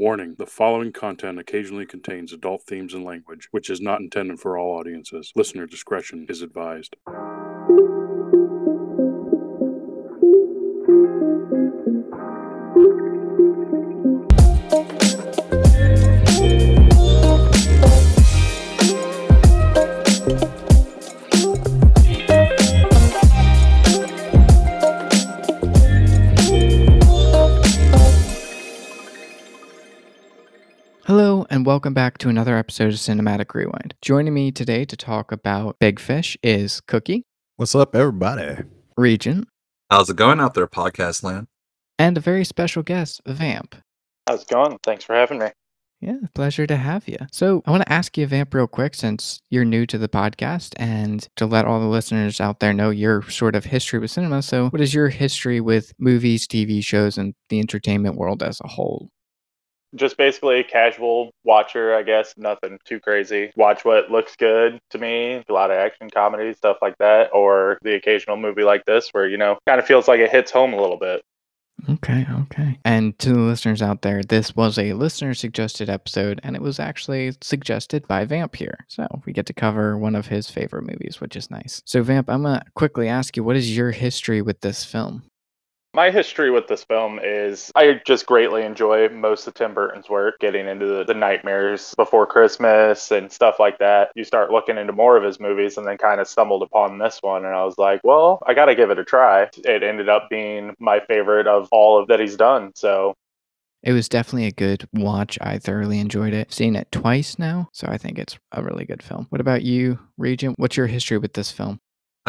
Warning the following content occasionally contains adult themes and language, which is not intended for all audiences. Listener discretion is advised. Welcome back to another episode of Cinematic Rewind. Joining me today to talk about Big Fish is Cookie, What's up, everybody? Regent, How's it going out there, podcast land? and a very special guest, Vamp. How's it going? Thanks for having me. Yeah, pleasure to have you. So, I want to ask you, Vamp, real quick, since you're new to the podcast, and to let all the listeners out there know your sort of history with cinema. So, what is your history with movies, TV shows, and the entertainment world as a whole? Just basically a casual watcher, I guess. Nothing too crazy. Watch what looks good to me. A lot of action comedy, stuff like that. Or the occasional movie like this where, you know, kind of feels like it hits home a little bit. Okay, okay. And to the listeners out there, this was a listener suggested episode, and it was actually suggested by Vamp here. So we get to cover one of his favorite movies, which is nice. So, Vamp, I'm going to quickly ask you what is your history with this film? My history with this film is I just greatly enjoy most of Tim Burton's work, getting into the, the nightmares before Christmas and stuff like that. You start looking into more of his movies and then kind of stumbled upon this one. And I was like, well, I got to give it a try. It ended up being my favorite of all of that he's done. So It was definitely a good watch. I thoroughly enjoyed it. Seen it twice now, so I think it's a really good film. What about you, Regent? What's your history with this film?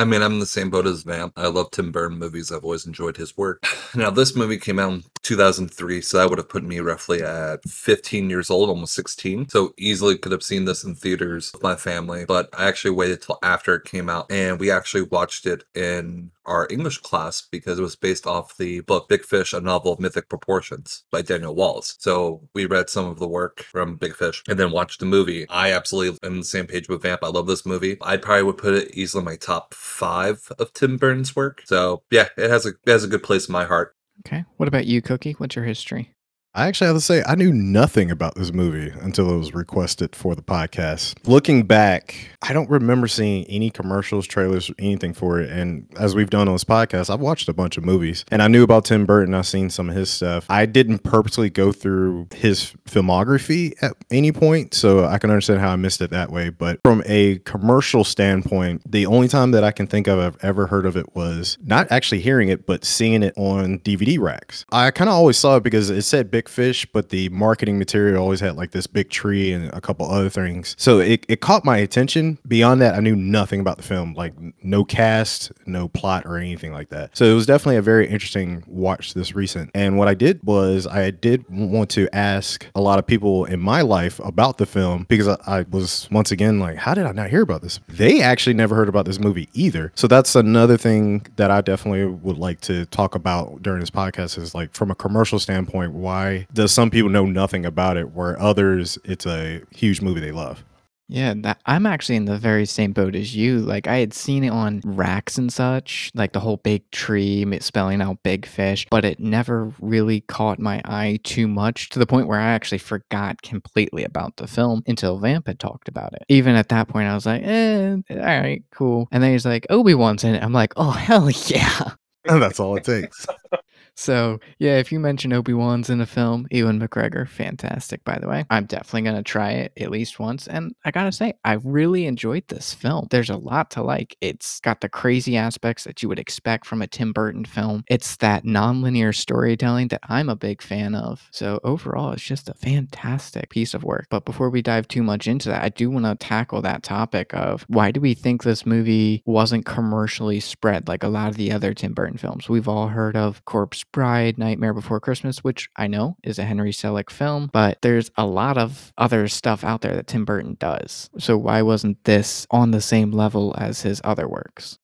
I mean, I'm in the same boat as Vamp. I love Tim Burton movies. I've always enjoyed his work. Now, this movie came out in 2003, so that would have put me roughly at 15 years old, almost 16. So easily could have seen this in theaters with my family, but I actually waited till after it came out, and we actually watched it in our English class because it was based off the book Big Fish, a novel of mythic proportions by Daniel Wallace. So we read some of the work from Big Fish and then watched the movie. I absolutely am the same page with Vamp. I love this movie. I probably would put it easily in my top five of Tim Burton's work. So yeah, it has a it has a good place in my heart. Okay. What about you, Cookie? What's your history? I actually have to say, I knew nothing about this movie until it was requested for the podcast. Looking back, I don't remember seeing any commercials, trailers, anything for it. And as we've done on this podcast, I've watched a bunch of movies and I knew about Tim Burton. I've seen some of his stuff. I didn't purposely go through his filmography at any point, so I can understand how I missed it that way. But from a commercial standpoint, the only time that I can think of I've ever heard of it was not actually hearing it, but seeing it on DVD racks. I kind of always saw it because it said Big Fish, but the marketing material always had like this big tree and a couple other things. So it, it caught my attention. Beyond that, I knew nothing about the film, like no cast, no plot, or anything like that. So it was definitely a very interesting watch this recent. And what I did was I did want to ask a lot of people in my life about the film because I, I was once again like, how did I not hear about this? They actually never heard about this movie either. So that's another thing that I definitely would like to talk about during this podcast is like from a commercial standpoint, why does some people know nothing about it where others it's a huge movie they love? Yeah, that, I'm actually in the very same boat as you. Like, I had seen it on racks and such, like the whole big tree m- spelling out big fish, but it never really caught my eye too much to the point where I actually forgot completely about the film until Vamp had talked about it. Even at that point, I was like, eh, all right, cool. And then he's like, Obi Wan's in it. I'm like, oh, hell yeah. And that's all it takes. So, yeah, if you mention Obi Wan's in a film, Ewan McGregor, fantastic, by the way. I'm definitely going to try it at least once. And I got to say, I really enjoyed this film. There's a lot to like. It's got the crazy aspects that you would expect from a Tim Burton film, it's that nonlinear storytelling that I'm a big fan of. So, overall, it's just a fantastic piece of work. But before we dive too much into that, I do want to tackle that topic of why do we think this movie wasn't commercially spread like a lot of the other Tim Burton films? We've all heard of Corpse Bride, Nightmare Before Christmas, which I know is a Henry Selick film, but there's a lot of other stuff out there that Tim Burton does. So why wasn't this on the same level as his other works?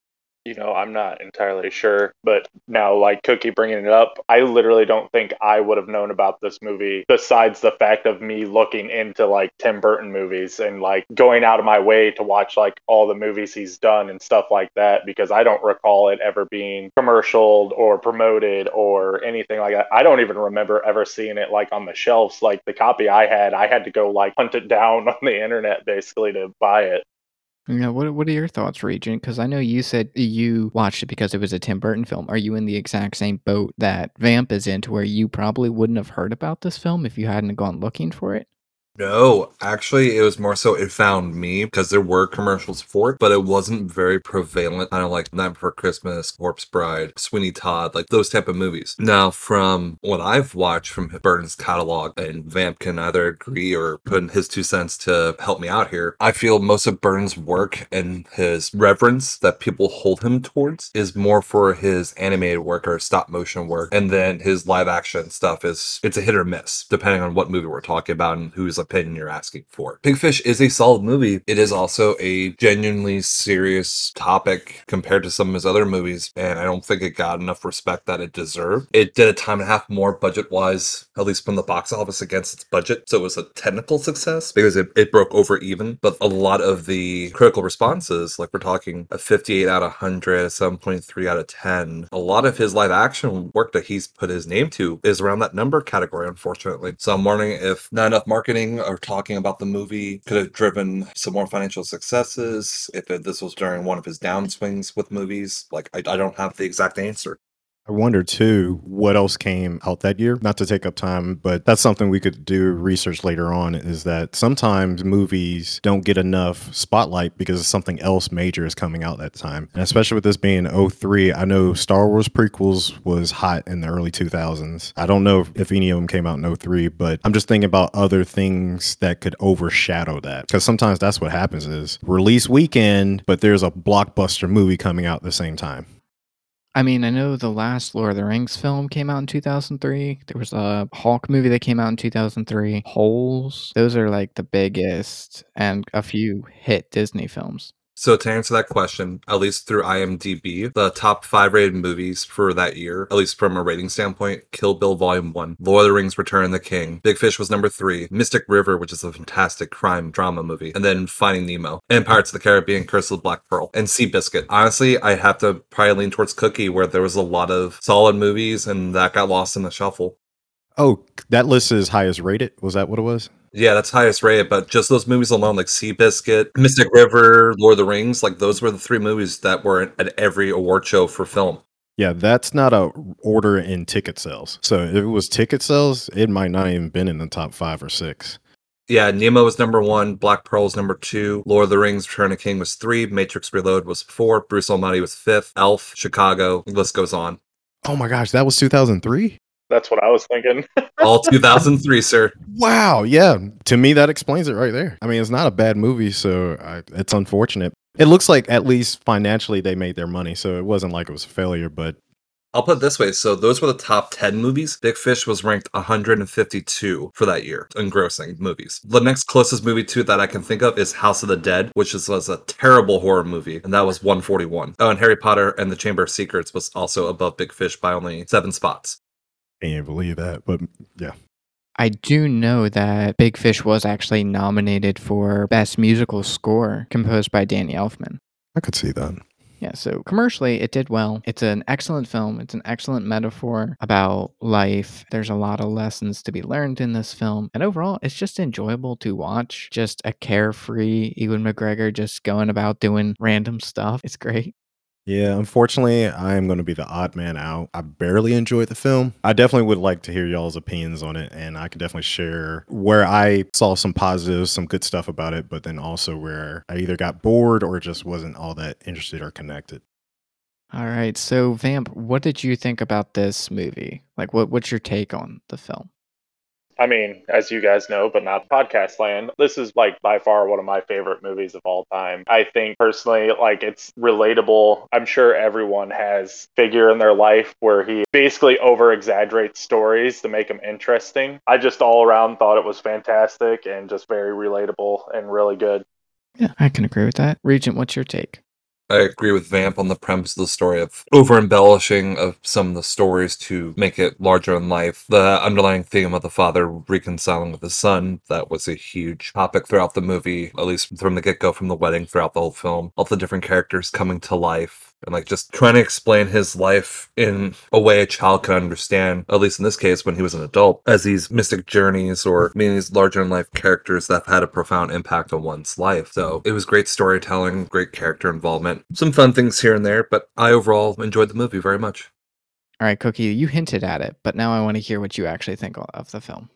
You know, I'm not entirely sure, but now, like Cookie bringing it up, I literally don't think I would have known about this movie besides the fact of me looking into like Tim Burton movies and like going out of my way to watch like all the movies he's done and stuff like that because I don't recall it ever being commercialed or promoted or anything like that. I don't even remember ever seeing it like on the shelves. Like the copy I had, I had to go like hunt it down on the internet basically to buy it. Yeah, what what are your thoughts, Regent? Because I know you said you watched it because it was a Tim Burton film. Are you in the exact same boat that Vamp is in, to where you probably wouldn't have heard about this film if you hadn't gone looking for it? No, actually, it was more so it found me because there were commercials for it, but it wasn't very prevalent. Kind of like Night Before Christmas, Corpse Bride, Sweeney Todd, like those type of movies. Now, from what I've watched from Burton's catalog, and Vamp can either agree or put in his two cents to help me out here, I feel most of Burton's work and his reverence that people hold him towards is more for his animated work or stop motion work, and then his live action stuff is it's a hit or miss depending on what movie we're talking about and who's opinion you're asking for. Big Fish is a solid movie. It is also a genuinely serious topic compared to some of his other movies, and I don't think it got enough respect that it deserved. It did a time and a half more budget wise, at least from the box office against its budget, so it was a technical success because it, it broke over even. But a lot of the critical responses, like we're talking a 58 out of 100, a 7.3 out of 10, a lot of his live action work that he's put his name to is around that number category, unfortunately. So I'm wondering if not enough marketing or talking about the movie could have driven some more financial successes. If it, this was during one of his downswings with movies, like I, I don't have the exact answer. I wonder too what else came out that year. Not to take up time, but that's something we could do research later on. Is that sometimes movies don't get enough spotlight because something else major is coming out that time. And especially with this being 03, I know Star Wars prequels was hot in the early 2000s. I don't know if any of them came out in 03, but I'm just thinking about other things that could overshadow that. Because sometimes that's what happens is release weekend, but there's a blockbuster movie coming out at the same time. I mean, I know the last Lord of the Rings film came out in 2003. There was a Hulk movie that came out in 2003. Holes. Those are like the biggest, and a few hit Disney films. So to answer that question, at least through IMDb, the top five rated movies for that year, at least from a rating standpoint, Kill Bill Volume 1, Lord of the Rings Return of the King, Big Fish was number three, Mystic River, which is a fantastic crime drama movie, and then Finding Nemo, and Pirates of the Caribbean, Curse of the Black Pearl, and Seabiscuit. Honestly, I have to probably lean towards Cookie, where there was a lot of solid movies, and that got lost in the shuffle. Oh, that list is highest rated. Was that what it was? Yeah, that's highest rated, but just those movies alone, like Seabiscuit, Mystic River, Lord of the Rings, like those were the three movies that were at every award show for film. Yeah, that's not a order in ticket sales. So if it was ticket sales, it might not even been in the top five or six. Yeah, Nemo was number one, Black Pearl was number two, Lord of the Rings Return of King was three, Matrix Reload was four, Bruce Almighty was fifth, Elf, Chicago, the list goes on. Oh my gosh, that was 2003? That's what I was thinking. All 2003, sir. Wow, yeah. To me, that explains it right there. I mean, it's not a bad movie, so I, it's unfortunate. It looks like at least financially they made their money, so it wasn't like it was a failure, but I'll put it this way. So those were the top 10 movies. Big Fish was ranked 152 for that year in grossing movies. The next closest movie to it that I can think of is House of the Dead, which is, was a terrible horror movie, and that was 141. Oh, and Harry Potter and the Chamber of Secrets was also above Big Fish by only seven spots. Can't believe that. But mm, yeah. I do know that Big Fish was actually nominated for Best Musical Score composed by Danny Elfman. I could see that. Yeah, so commercially, it did well. It's an excellent film. It's an excellent metaphor about life. There's a lot of lessons to be learned in this film. And overall, it's just enjoyable to watch. Just a carefree Ewan McGregor just going about doing random stuff. It's great. Yeah, unfortunately, I am going to be the odd man out. I barely enjoyed the film. I definitely would like to hear y'all's opinions on it, and I can definitely share where I saw some positives, some good stuff about it, but then also where I either got bored or just wasn't all that interested or connected. All right. So, Vamp, what did you think about this movie? Like, what, what's your take on the film? I mean, as you guys know, but not podcast land, this is like by far one of my favorite movies of all time. I think personally, like it's relatable. I'm sure everyone has figure in their life where he basically over exaggerates stories to make them interesting. I just all around thought it was fantastic and just very relatable and really good. Yeah, I can agree with that. Regent, what's your take? I agree with Vamp on the premise of the story of over embellishing of some of the stories to make it larger in life. The underlying theme of the father reconciling with his son, that was a huge topic throughout the movie, at least from the get go, from the wedding throughout the whole film. All the different characters coming to life and like just trying to explain his life in a way a child can understand, at least in this case when he was an adult, as these mystic journeys or meaning these larger in life characters that have had a profound impact on one's life. So it was great storytelling, great character involvement, some fun things here and there, but I overall enjoyed the movie very much. All right, Cookie, you hinted at it, but now I want to hear what you actually think of the film.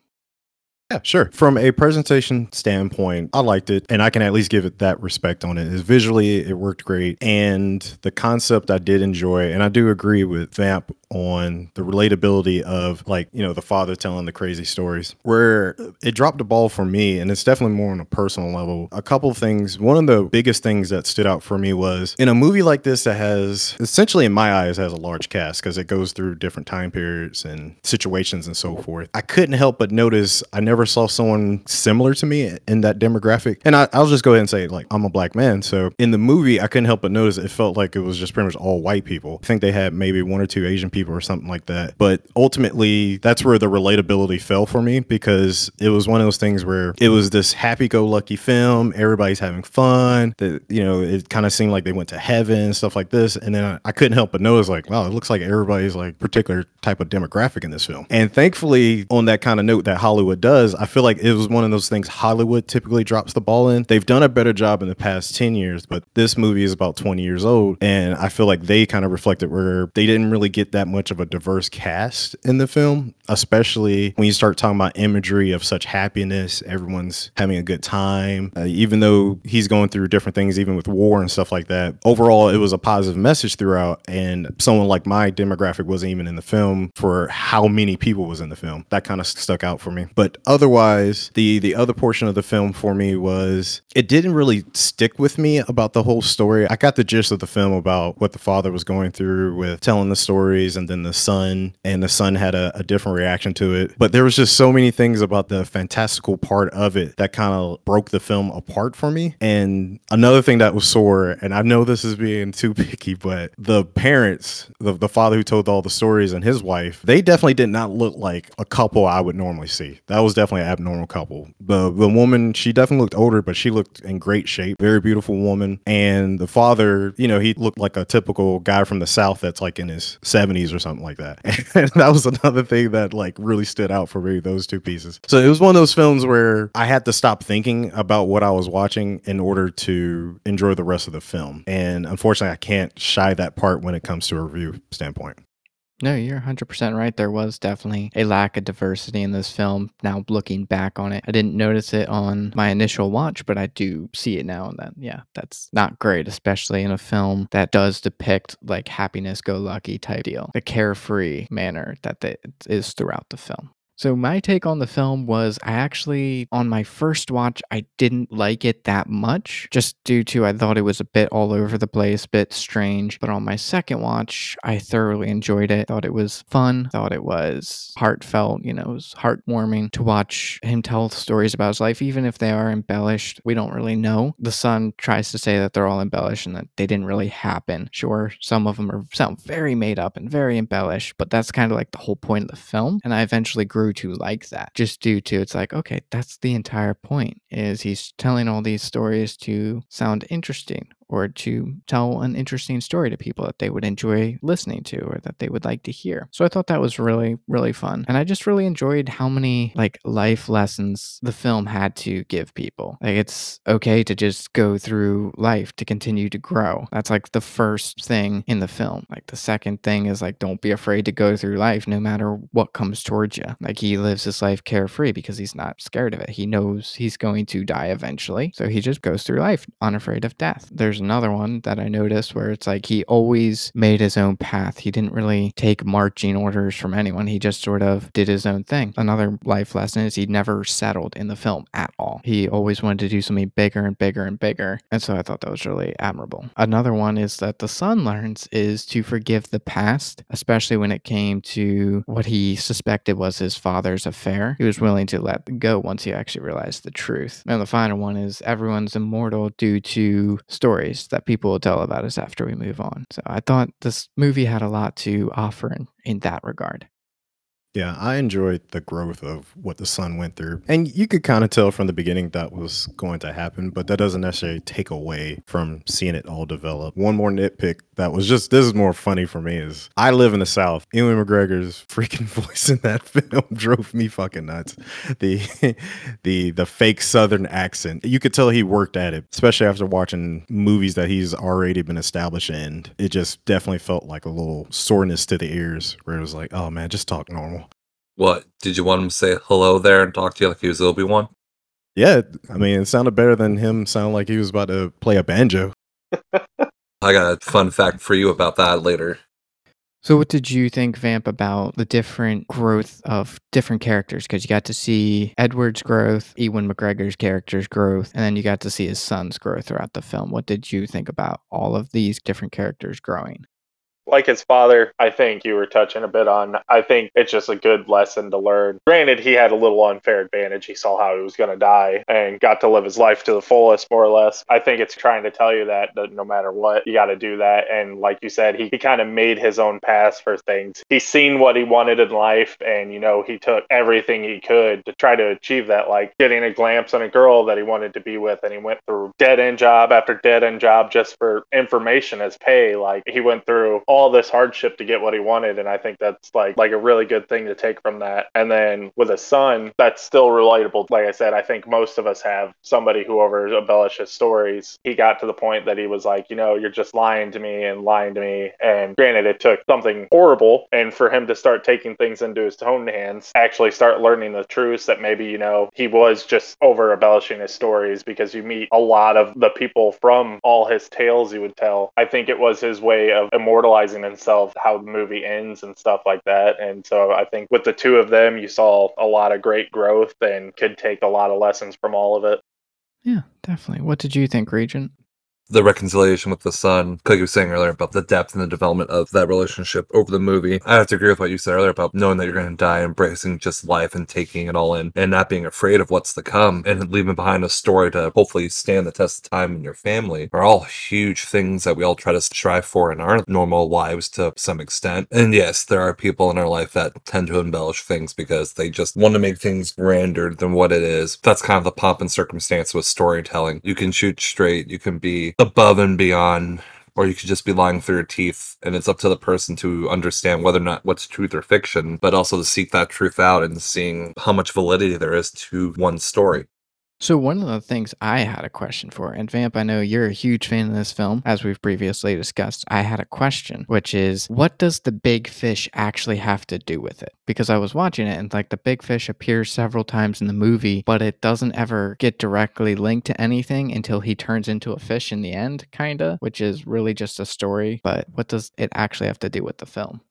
Yeah, sure. From a presentation standpoint, I liked it, and I can at least give it that respect on it. Is visually, it worked great, and the concept I did enjoy, and I do agree with Vamp on the relatability of like you know the father telling the crazy stories. Where it dropped the ball for me, and it's definitely more on a personal level. A couple of things. One of the biggest things that stood out for me was in a movie like this that has essentially, in my eyes, has a large cast because it goes through different time periods and situations and so forth. I couldn't help but notice I never saw someone similar to me in that demographic. And I, will just go ahead and say, like, I'm a black man. So in the movie, I couldn't help but notice it felt like it was just pretty much all white people. I think they had maybe one or two Asian people or something like that. But ultimately, that's where the relatability fell for me because it was one of those things where it was this happy go lucky film. Everybody's having fun. That, you know, it kind of seemed like they went to heaven, and stuff like this. And then I, I couldn't help but notice, like, wow, it looks like everybody's like particular type of demographic in this film. And thankfully, on that kind of note that Hollywood does, I feel like it was one of those things Hollywood typically drops the ball in. They've done a better job in the past 10 years, but this movie is about 20 years old. And I feel like they kind of reflected where they didn't really get that much of a diverse cast in the film, especially when you start talking about imagery of such happiness. Everyone's having a good time. Uh, even though he's going through different things, even with war and stuff like that, overall, it was a positive message throughout. And someone like my demographic wasn't even in the film for how many people was in the film. That kind of stuck out for me. But otherwise, the the other portion of the film for me was it didn't really stick with me about the whole story. I got the gist of the film about what the father was going through with telling the stories, and then the son, and the son had a, a different reaction to it. But there was just so many things about the fantastical part of it that kind of broke the film apart for me. And another thing that was sore, and I know this is being too picky, but the parents, the, the father who told all the stories and his wife, they definitely did not look like a couple I would normally see. That was definitely an abnormal couple. The the woman, she definitely looked older, but she looked in great shape. Very beautiful woman. And the father, you know, he looked like a typical guy from the South that's like in his 70s or something like that. And that was another thing that like really stood out for me, those two pieces. So it was one of those films where I had to stop thinking about what I was watching in order to enjoy the rest of the film. And unfortunately, I can't shy that part when it comes to a review standpoint. No, you're 100% right. There was definitely a lack of diversity in this film. Now, looking back on it, I didn't notice it on my initial watch, but I do see it now and then. Yeah, that's not great, especially in a film that does depict like happiness go lucky type deal, the carefree manner that it is throughout the film. So my take on the film was I actually on my first watch I didn't like it that much just due to I thought it was a bit all over the place, a bit strange, but on my second watch I thoroughly enjoyed it. Thought it was fun, thought it was heartfelt, you know, it was heartwarming to watch him tell stories about his life even if they are embellished. We don't really know. The son tries to say that they're all embellished and that they didn't really happen. Sure, some of them are sound very made up and very embellished, but that's kind of like the whole point of the film. And I eventually grew to like that just due to it's like okay that's the entire point is he's telling all these stories to sound interesting or to tell an interesting story to people that they would enjoy listening to or that they would like to hear. So I thought that was really, really fun. And I just really enjoyed how many like life lessons the film had to give people. Like it's okay to just go through life to continue to grow. That's like the first thing in the film. Like the second thing is like don't be afraid to go through life no matter what comes towards you. Like he lives his life carefree because he's not scared of it. He knows he's going to die eventually. So he just goes through life unafraid of death. There's another one that I noticed where it's like he always made his own path. He didn't really take marching orders from anyone. He just sort of did his own thing. Another life lesson is he never settled in the film at all. He always wanted to do something bigger and bigger and bigger. And so I thought that was really admirable. Another one is that the son learns is to forgive the past, especially when it came to what he suspected was his father's affair. He was willing to let go once he actually realized the truth. And the final one is everyone's immortal due to story stories that people will tell about us after we move on. So I thought this movie had a lot to offer in, in that regard. Yeah, I enjoyed the growth of what the son went through. And you could kind of tell from the beginning that was going to happen, but that doesn't necessarily take away from seeing it all develop. One more nitpick that was just this is more funny for me is I live in the South. Ewan McGregor's freaking voice in that film drove me fucking nuts. The the the fake southern accent. You could tell he worked at it, especially after watching movies that he's already been established in. It just definitely felt like a little soreness to the ears where it was like, oh man, just talk normal. What did you want him to say hello there and talk to you like he was Obi Wan? Yeah, I mean, it sounded better than him sounding like he was about to play a banjo. I got a fun fact for you about that later. So, what did you think, Vamp, about the different growth of different characters? Because you got to see Edward's growth, Ewan McGregor's character's growth, and then you got to see his son's growth throughout the film. What did you think about all of these different characters growing? Like his father, I think you were touching a bit on. I think it's just a good lesson to learn. Granted, he had a little unfair advantage. He saw how he was going to die and got to live his life to the fullest, more or less. I think it's trying to tell you that, that no matter what, you got to do that. And like you said, he, he kind of made his own path for things. He's seen what he wanted in life, and, you know, he took everything he could to try to achieve that, like getting a glance on a girl that he wanted to be with. And he went through dead end job after dead end job just for information as pay. Like he went through all this hardship to get what he wanted and i think that's like like a really good thing to take from that. And then with a son that's still relatable. Like i said i think most of us have somebody who over embellishes stories. He got to the point that he was like you know you're just lying to me and lying to me. And granted it took something horrible and for him to start taking things into his own hands actually start learning the truths that maybe you know he was just over embellishing his stories because you meet a lot of the people from all his tales he would tell. I think it was his way of immortalizing himself himself how the movie ends and stuff like that. And so I think with the two of them, you saw a lot of great growth and could take a lot of lessons from all of it. Yeah, definitely. What did you think, Regent? The reconciliation with the son, like you were saying earlier about the depth and the development of that relationship over the movie. I have to agree with what you said earlier about knowing that you're going to die, embracing just life and taking it all in, and not being afraid of what's to come, and leaving behind a story to hopefully stand the test of time in your family are all huge things that we all try to strive for in our normal lives to some extent. And yes, there are people in our life that tend to embellish things because they just want to make things grander than what it is. That's kind of the pomp and circumstance with storytelling. You can shoot straight, you can be above and beyond or you could just be lying through your teeth and it's up to the person to understand whether or not what's truth or fiction but also to seek that truth out and seeing how much validity there is to one story So one of the things I had a question for, and Vamp, I know you're a huge fan of this film, as we've previously discussed. I had a question, which is, what does the big fish actually have to do with it? Because I was watching it, and like the big fish appears several times in the movie, but it doesn't ever get directly linked to anything until he turns into a fish in the end, kinda, which is really just a story. But what does it actually have to do with the film?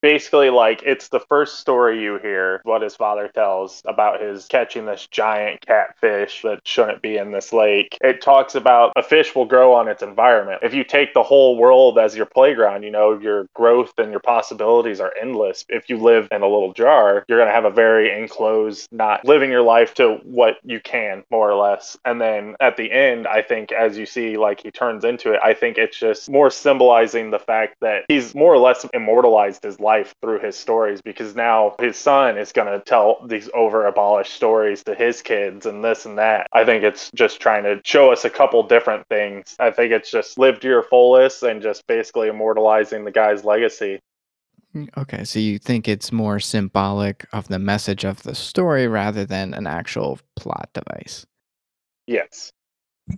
Basically like it's the first story you hear what his father tells about his catching this giant catfish that shouldn't be in this lake. It talks about a fish will grow on its environment. If you take the whole world as your playground you know your growth and your possibilities are endless. If you live in a little jar you're going to have a very enclosed not living your life to what you can more or less. And then at the end i think as you see like he turns into it i think it's just more symbolizing the fact that he's more or less immortalized his life through his stories because now his son is going to tell these over abolished stories to his kids and this and that. I think it's just trying to show us a couple different things. I think it's just live to your fullest and just basically immortalizing the guy's legacy. Okay, so you think it's more symbolic of the message of the story rather than an actual plot device? Yes.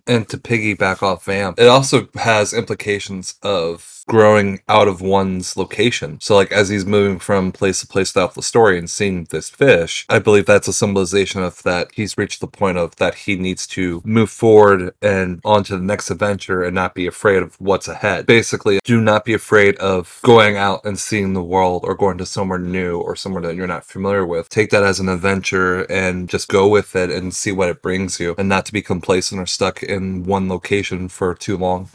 And to piggyback off vamp it also has implications of growing out of one's location. So like as he's moving from place to place throughout the story and seeing this fish i believe that's a symbolization of that he's reached the point of that he needs to move forward and on to the next adventure and not be afraid of what's ahead. Basically do not be afraid of going out and seeing the world or going to somewhere new or somewhere that you're not familiar with. Take that as an adventure and just go with it and see what it brings you and not to be complacent or stuck in one location for too long.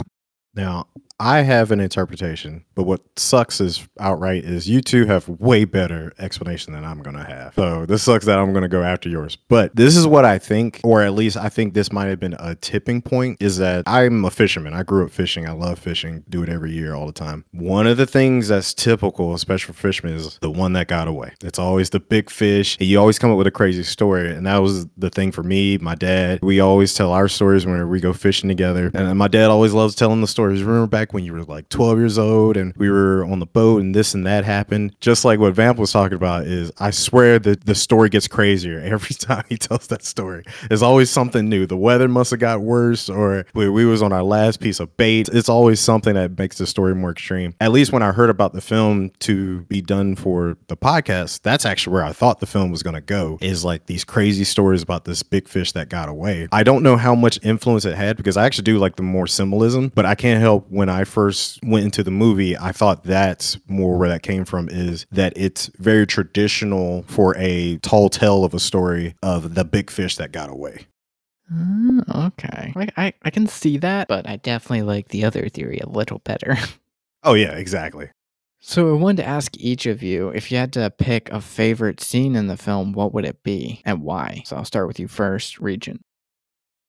Now, I have an interpretation, but what sucks is outright is you two have way better explanation than I'm gonna have. So this sucks that I'm gonna go after yours. But this is what I think, or at least I think this might have been a tipping point, is that I'm a fisherman. I grew up fishing. I love fishing, do it every year all the time. One of the things that's typical, especially for fishermen, is the one that got away. It's always the big fish. And You always come up with a crazy story. And that was the thing for me, my dad. We always tell our stories whenever we go fishing together. And my dad always loves telling the stories. Remember back when you were like 12 years old and we were on the boat and this and that happened? Just like what Vamp was talking about is I swear that the story gets crazier every time he tells that story. There's always something new. The weather must have got worse or we, we was on our last piece of bait. It's always something that makes the story more extreme. At least when I heard about the film to be done for the podcast, that's actually where I thought the film was going to go is like these crazy stories about this big fish that got away. I don't know how much influence it had because I actually do like the more symbolism, but I can't help when I first went into the movie, I thought that's more where that came from is that it's very traditional for a tall tale of a story of the big fish that got away. Oh, okay. I, I, I can see that, but I definitely like the other theory a little better. Oh yeah, exactly. So I wanted to ask each of you if you had to pick a favorite scene in the film, what would it be and why? So I'll start with you first, Regent.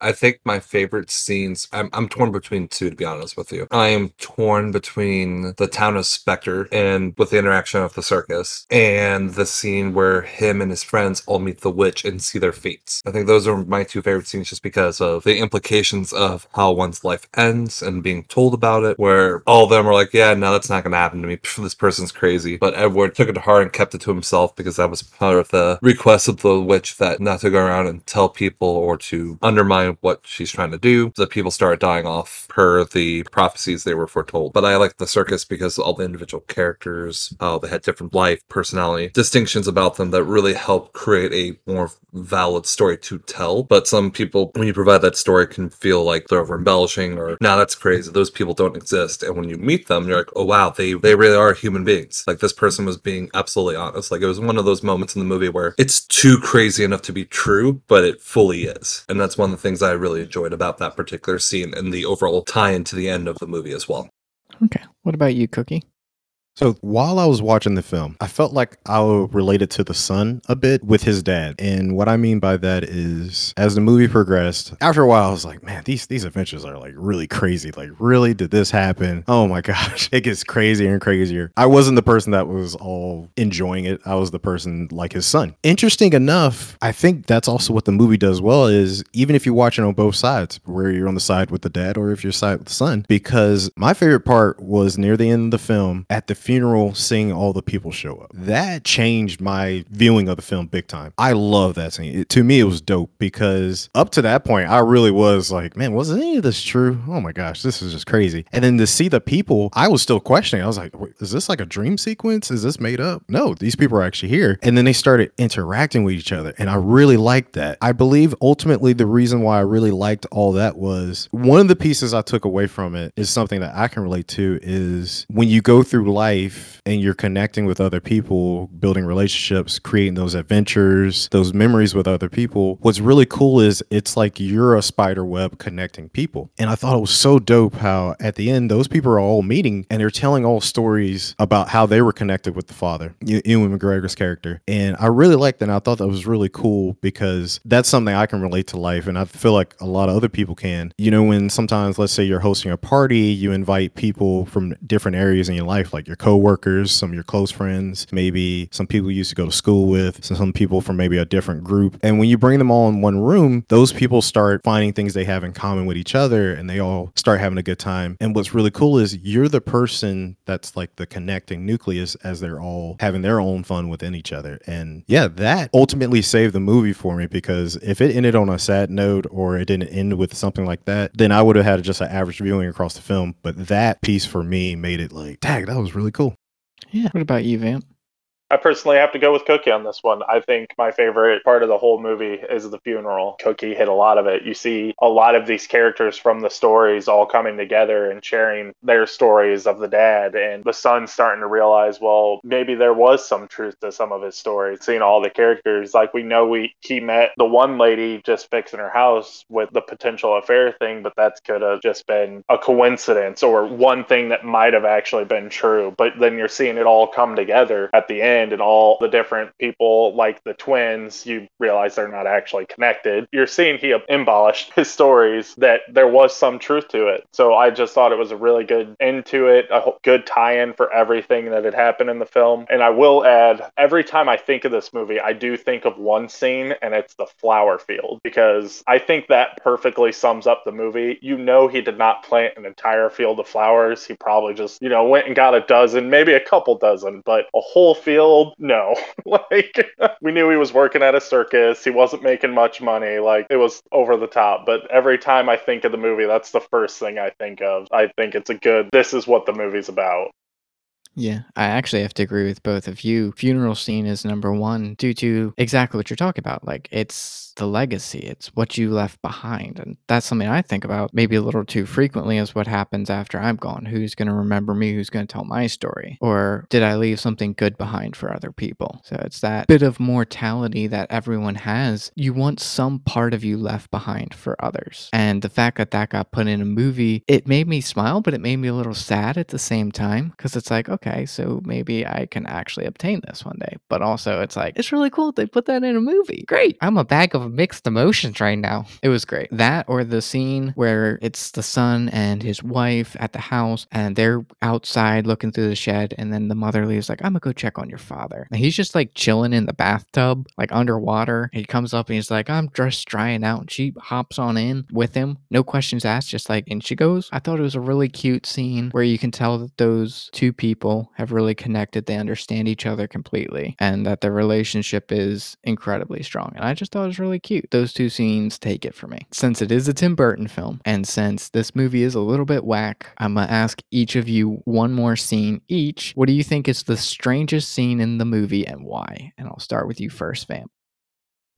I think my favorite scenes. I'm, I'm torn between two, to be honest with you. I am torn between the town of Spectre and with the interaction of the circus and the scene where him and his friends all meet the witch and see their fates. I think those are my two favorite scenes just because of the implications of how one's life ends and being told about it, where all of them are like, yeah, no, that's not going to happen to me. This person's crazy. But Edward took it to heart and kept it to himself because that was part of the request of the witch that not to go around and tell people or to undermine what she's trying to do. The people start dying off per the prophecies they were foretold. But I like the circus because all the individual characters, how they had different life, personality, distinctions about them that really help create a more valid story to tell. But some people, when you provide that story, can feel like they're over embellishing or, nah, that's crazy. Those people don't exist. And when you meet them, you're like, oh, wow, they, they really are human beings. Like this person was being absolutely honest. Like it was one of those moments in the movie where it's too crazy enough to be true, but it fully is. And that's one of the things I really enjoyed about that particular scene and the overall tie into the end of the movie as well. Okay. What about you, Cookie? So while I was watching the film, I felt like I related to the son a bit with his dad. And what I mean by that is as the movie progressed, after a while I was like, man, these these adventures are like really crazy. Like, really did this happen? Oh my gosh. It gets crazier and crazier. I wasn't the person that was all enjoying it. I was the person like his son. Interesting enough, I think that's also what the movie does well is even if you're watching on both sides, where you're on the side with the dad or if you're side with the son, because my favorite part was near the end of the film at the funeral seeing all the people show up. That changed my viewing of the film big time. I love that scene. It, to me, it was dope because up to that point, I really was like, man, was any of this true? Oh my gosh, this is just crazy. And then to see the people, I was still questioning. I was like, is this like a dream sequence? Is this made up? No, these people are actually here. And then they started interacting with each other. And I really liked that. I believe ultimately the reason why I really liked all that was one of the pieces I took away from it is something that I can relate to is when you go through life life and you're connecting with other people, building relationships, creating those adventures, those memories with other people, what's really cool is it's like you're a spider web connecting people. And I thought it was so dope how at the end, those people are all meeting and they're telling all stories about how they were connected with the father, Ewan McGregor's character. And I really liked that. And I thought that was really cool because that's something I can relate to life. And I feel like a lot of other people can. You know, when sometimes, let's say you're hosting a party, you invite people from different areas in your life, like your coworkers, some of your close friends, maybe some people you used to go to school with, some people from maybe a different group. And when you bring them all in one room, those people start finding things they have in common with each other and they all start having a good time. And what's really cool is you're the person that's like the connecting nucleus as they're all having their own fun within each other. And yeah, that ultimately saved the movie for me because if it ended on a sad note or it didn't end with something like that, then I would have had just an average viewing across the film. But that piece for me made it like, dang, that was really cool. Yeah. What about you, Vamp? I personally have to go with Cookie on this one. I think my favorite part of the whole movie is the funeral. Cookie hit a lot of it. You see a lot of these characters from the stories all coming together and sharing their stories of the dad, and the son starting to realize, well, maybe there was some truth to some of his stories. Seeing all the characters, like we know we he met the one lady just fixing her house with the potential affair thing, but that could have just been a coincidence or one thing that might have actually been true. But then you're seeing it all come together at the end and all the different people, like the twins, you realize they're not actually connected. You're seeing he embellished his stories that there was some truth to it. So I just thought it was a really good end to it, a good tie in for everything that had happened in the film. And I will add, every time I think of this movie, I do think of one scene, and it's the flower field, because I think that perfectly sums up the movie. You know, he did not plant an entire field of flowers. He probably just, you know, went and got a dozen, maybe a couple dozen, but a whole field no. like we knew he was working at a circus. He wasn't making much money. Like it was over the top. But every time I think of the movie, that's the first thing I think of. I think it's a good this is what the movie's about. Yeah, I actually have to agree with both of you. Funeral scene is number one due to exactly what you're talking about. Like, it's the legacy, it's what you left behind. And that's something I think about maybe a little too frequently is what happens after I'm gone. Who's going to remember me? Who's going to tell my story? Or did I leave something good behind for other people? So it's that bit of mortality that everyone has. You want some part of you left behind for others. And the fact that that got put in a movie, it made me smile, but it made me a little sad at the same time because it's like, okay, okay, so maybe I can actually obtain this one day. But also, it's like, it's really cool they put that in a movie. Great. I'm a bag of mixed emotions right now. It was great. That or the scene where it's the son and his wife at the house and they're outside looking through the shed. And then the mother leaves, like, I'm gonna go check on your father. And he's just like chilling in the bathtub, like underwater. He comes up and he's like, I'm just drying out. And she hops on in with him, no questions asked, just like, and she goes. I thought it was a really cute scene where you can tell that those two people have really connected. They understand each other completely and that their relationship is incredibly strong. And I just thought it was really cute. Those two scenes take it for me. Since it is a Tim Burton film and since this movie is a little bit whack, I'm going to ask each of you one more scene each. What do you think is the strangest scene in the movie and why? And I'll start with you first, Vamp.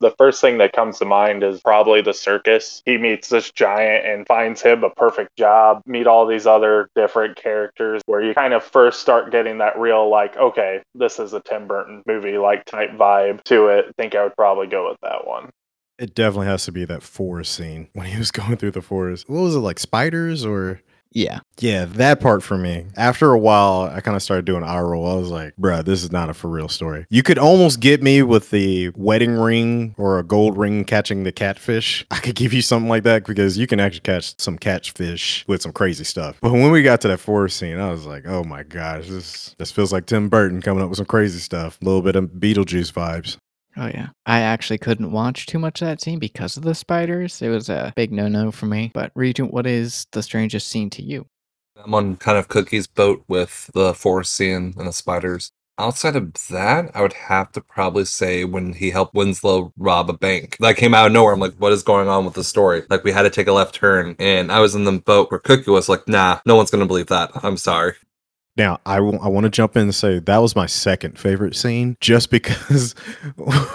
The first thing that comes to mind is probably the circus. He meets this giant and finds him a perfect job, meet all these other different characters where you kind of first start getting that real, like, okay, this is a Tim Burton movie like type vibe to it. I think I would probably go with that one. It definitely has to be that forest scene when he was going through the forest. What was it like spiders or yeah. Yeah, that part for me. After a while, I kind of started doing eye roll. I was like, bruh, this is not a for real story. You could almost get me with the wedding ring or a gold ring catching the catfish. I could give you something like that because you can actually catch some catfish with some crazy stuff. But when we got to that forest scene, I was like, oh my gosh, this this feels like Tim Burton coming up with some crazy stuff. A little bit of Beetlejuice vibes. Oh yeah. I actually couldn't watch too much of that scene because of the spiders. It was a big no-no for me. But Regent, what is the strangest scene to you? I'm on kind of Cookie's boat with the forest scene and the spiders. Outside of that, I would have to probably say when he helped Winslow rob a bank. That came out of nowhere. I'm like, what is going on with the story? Like, we had to take a left turn, and I was in the boat where Cookie was like, nah, no one's going to believe that. I'm sorry. Now, I, w- I want to jump in and say that was my second favorite scene just because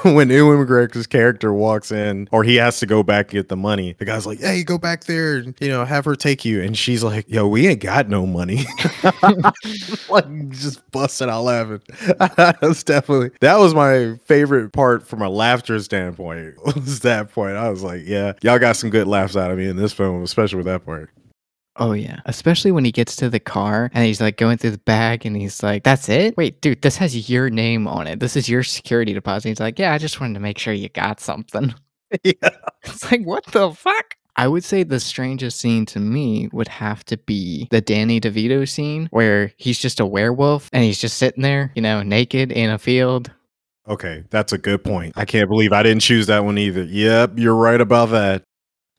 when Ewan McGregor's character walks in or he has to go back and get the money, the guy's like, hey, go back there and, you know, have her take you. And she's like, yo, we ain't got no money. like, just busting out laughing. That's definitely, that was my favorite part from a laughter standpoint was that point. I was like, yeah, y'all got some good laughs out of me in this film, especially with that part. Oh yeah, especially when he gets to the car and he's like going through the bag and he's like, "That's it? Wait, dude, this has your name on it. This is your security deposit." He's like, "Yeah, I just wanted to make sure you got something." yeah. It's like, "What the fuck?" I would say the strangest scene to me would have to be the Danny DeVito scene where he's just a werewolf and he's just sitting there, you know, naked in a field. Okay, that's a good point. I can't believe I didn't choose that one either. Yep, you're right about that.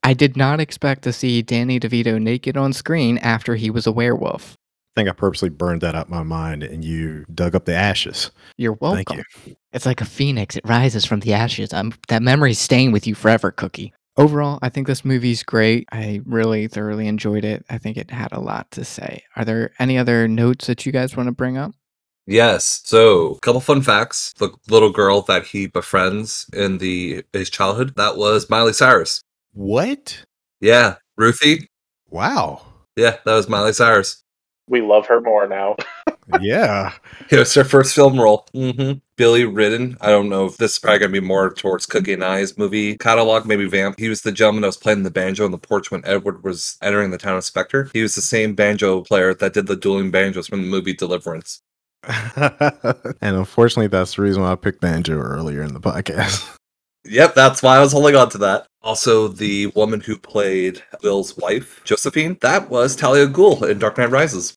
I did not expect to see Danny DeVito naked on screen after he was a werewolf. I think I purposely burned that out my mind and you dug up the ashes. You're welcome. Thank you. It's like a phoenix. It rises from the ashes. I'm, that memory's staying with you forever, Cookie. Overall, I think this movie's great. I really thoroughly enjoyed it. I think it had a lot to say. Are there any other notes that you guys want to bring up? Yes. So, a couple fun facts. The little girl that he befriends in the his childhood, that was Miley Cyrus. What? Yeah. Ruthie. Wow. Yeah, that was Miley Cyrus. We love her more now. Yeah. It was her first film role. hmm Billy Redden. I don't know if this is probably going to be more towards Cookie and I's movie catalog, maybe Vamp. He was the gentleman that was playing the banjo on the porch when Edward was entering the town of Spectre. He was the same banjo player that did the dueling banjos from the movie Deliverance. and unfortunately, that's the reason why I picked Banjo earlier in the podcast. Yep, that's why I was holding on to that. Also, the woman who played Will's wife, Josephine, that was Talia Ghul in Dark Knight Rises.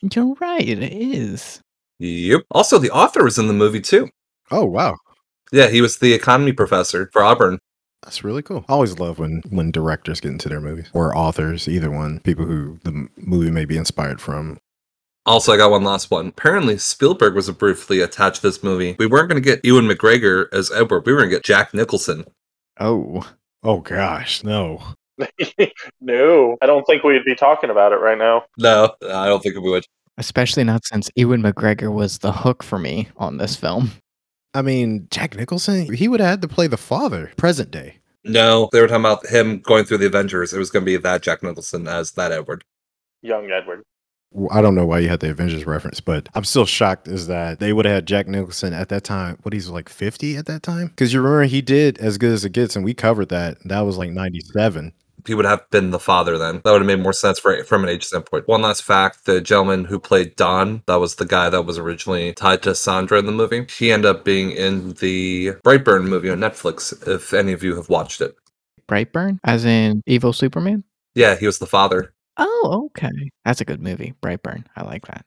You're right, it is. Yep. Also, the author was in the movie too. Oh, wow. Yeah, he was the economy professor for Auburn. That's really cool. I always love when when directors get into their movies or authors, either one, people who the movie may be inspired from. Also, I got one last one. Apparently, Spielberg was briefly attached to this movie. We weren't going to get Ewan McGregor as Edward. We were going to get Jack Nicholson. Oh, Oh gosh, no. no, I don't think we'd be talking about it right now. No, I don't think we would. especially not since Ewan McGregor was the hook for me on this film. I mean, Jack Nicholson, he would have had to play the father, present day. No, they were talking about him going through the Avengers. It was going to be that Jack Nicholson as that Edward. Young Edward. Well, I don't know why you had the Avengers reference, but I'm still shocked is that they would have had Jack Nicholson at that time. What he's like 50 at that time? Because you remember he did as good as it gets, and we covered that. That was like 97. He would have been the father then. That would have made more sense for, from an age standpoint. One last fact the gentleman who played Don, that was the guy that was originally tied to Sandra in the movie. He ended up being in the Brightburn movie on Netflix, if any of you have watched it. Brightburn, as in Evil Superman? Yeah, he was the father. Oh, okay. That's a good movie, Brightburn. I like that.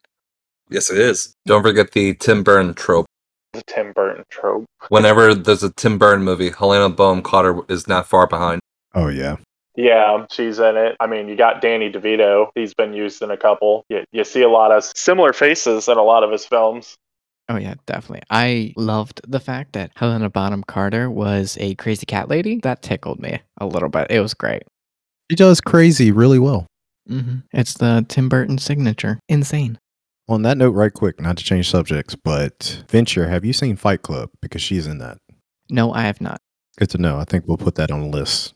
Yes, it is. Don't forget the Tim Burton trope. The Tim Burton trope. Whenever there's a Tim Burton movie, Helena Bonham Carter is not far behind. Oh, yeah. Yeah, she's in it. I mean, you got Danny DeVito. He's been used in a couple. You, you see a lot of similar faces in a lot of his films. Oh yeah, definitely. I loved the fact that Helena Bonham Carter was a crazy cat lady. That tickled me a little bit. It was great. She does crazy really well. Hmm It's the Tim Burton signature. Insane. On that note, right quick, not to change subjects, but Venture, have you seen Fight Club? Because she's in that. No, I have not. Good to know. I think we'll put that on the list.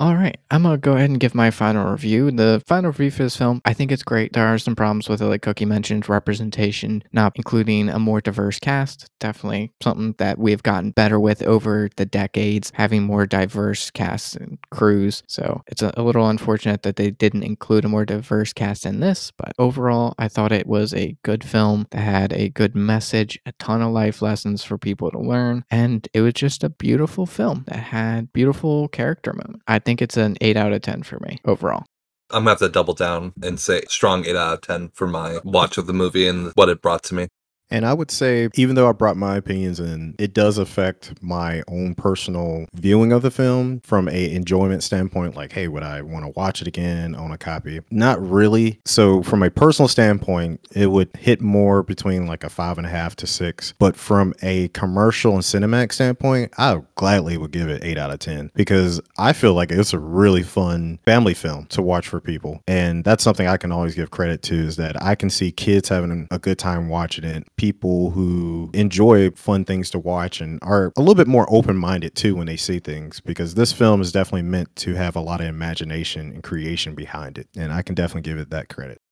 All right, I'm gonna go ahead and give my final review. The final review for this film, I think it's great. There are some problems with it, like Cookie mentioned, representation, not including a more diverse cast. Definitely something that we've gotten better with over the decades, having more diverse casts and crews. So it's a, a little unfortunate that they didn't include a more diverse cast in this, but overall, I thought it was a good film that had a good message, a ton of life lessons for people to learn, and it was just a beautiful film that had beautiful character moments. I think it's an 8 out of 10 for me overall. I'm gonna have to double down and say strong eight out of ten for my watch of the movie and what it brought to me. And I would say, even though I brought my opinions in, it does affect my own personal viewing of the film from a enjoyment standpoint. Like, hey, would I want to watch it again, own a copy? Not really. So, from a personal standpoint, it would hit more between like a five and a half to six. But from a commercial and cinematic standpoint, I gladly would give it eight out of ten because I feel like it's a really fun family film to watch for people, and that's something I can always give credit to is that I can see kids having a good time watching it people who enjoy fun things to watch and are a little bit more open minded too when they see things because this film is definitely meant to have a lot of imagination and creation behind it. And I can definitely give it that credit.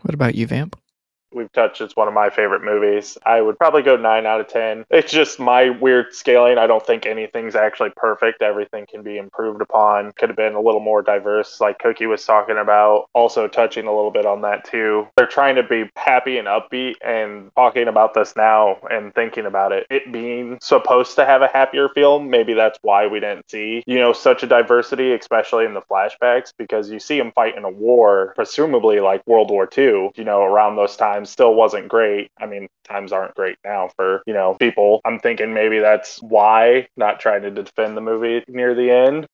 What about you, Vamp? We've touched. It's one of my favorite movies. I would probably go nine out of ten. It's just my weird scaling. I don't think anything's actually perfect. Everything can be improved upon. Could have been a little more diverse, like Cookie was talking about. Also touching a little bit on that too. They're trying to be happy and upbeat, and talking about this now and thinking about it. It being supposed to have a happier feel. Maybe that's why we didn't see you know such a diversity, especially in the flashbacks, because you see them fight in a war, presumably like World War II. You know, around those times still wasn't great. I mean, times aren't great now for, you know, people. I'm thinking maybe that's why, not trying to defend the movie near the end.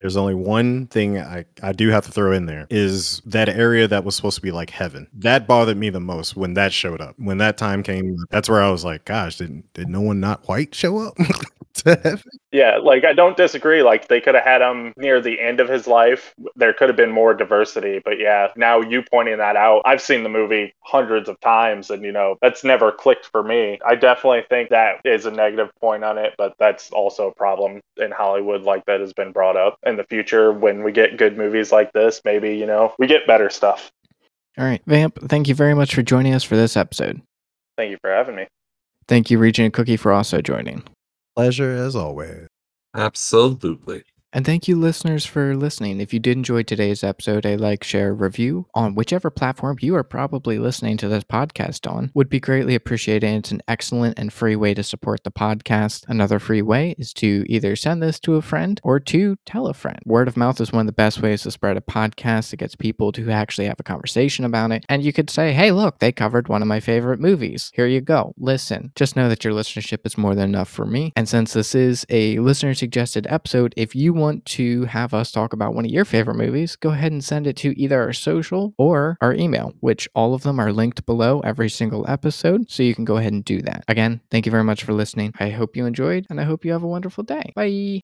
There's only one thing I, I do have to throw in there is that area that was supposed to be like heaven. That bothered me the most when that showed up. When that time came, that's where I was like, gosh, didn't did no one not white show up? to heaven. Yeah, like I don't disagree. Like they could have had him near the end of his life. There could have been more diversity. But yeah, now you pointing that out, I've seen the movie hundreds of times and you know, that's never clicked for me. I definitely think that is a negative point on it, but that's also a problem in Hollywood like that has been brought up. In the future when we get good movies like this, maybe, you know, we get better stuff. All right, Vamp, thank you very much for joining us for this episode. Thank you for having me. Thank you, Regent Cookie, for also joining. Pleasure as always. Absolutely. And thank you, listeners, for listening. If you did enjoy today's episode, a like, share, review on whichever platform you are probably listening to this podcast on would be greatly appreciated. It's an excellent and free way to support the podcast. Another free way is to either send this to a friend or to tell a friend. Word of mouth is one of the best ways to spread a podcast. It gets people to actually have a conversation about it. And you could say, hey, look, they covered one of my favorite movies. Here you go. Listen. Just know that your listenership is more than enough for me. And since this is a listener suggested episode, if you want to have us talk about one of your favorite movies, go ahead and send it to either our social or our email, which all of them are linked below every single episode. So you can go ahead and do that. Again, thank you very much for listening. I hope you enjoyed and I hope you have a wonderful day. Bye.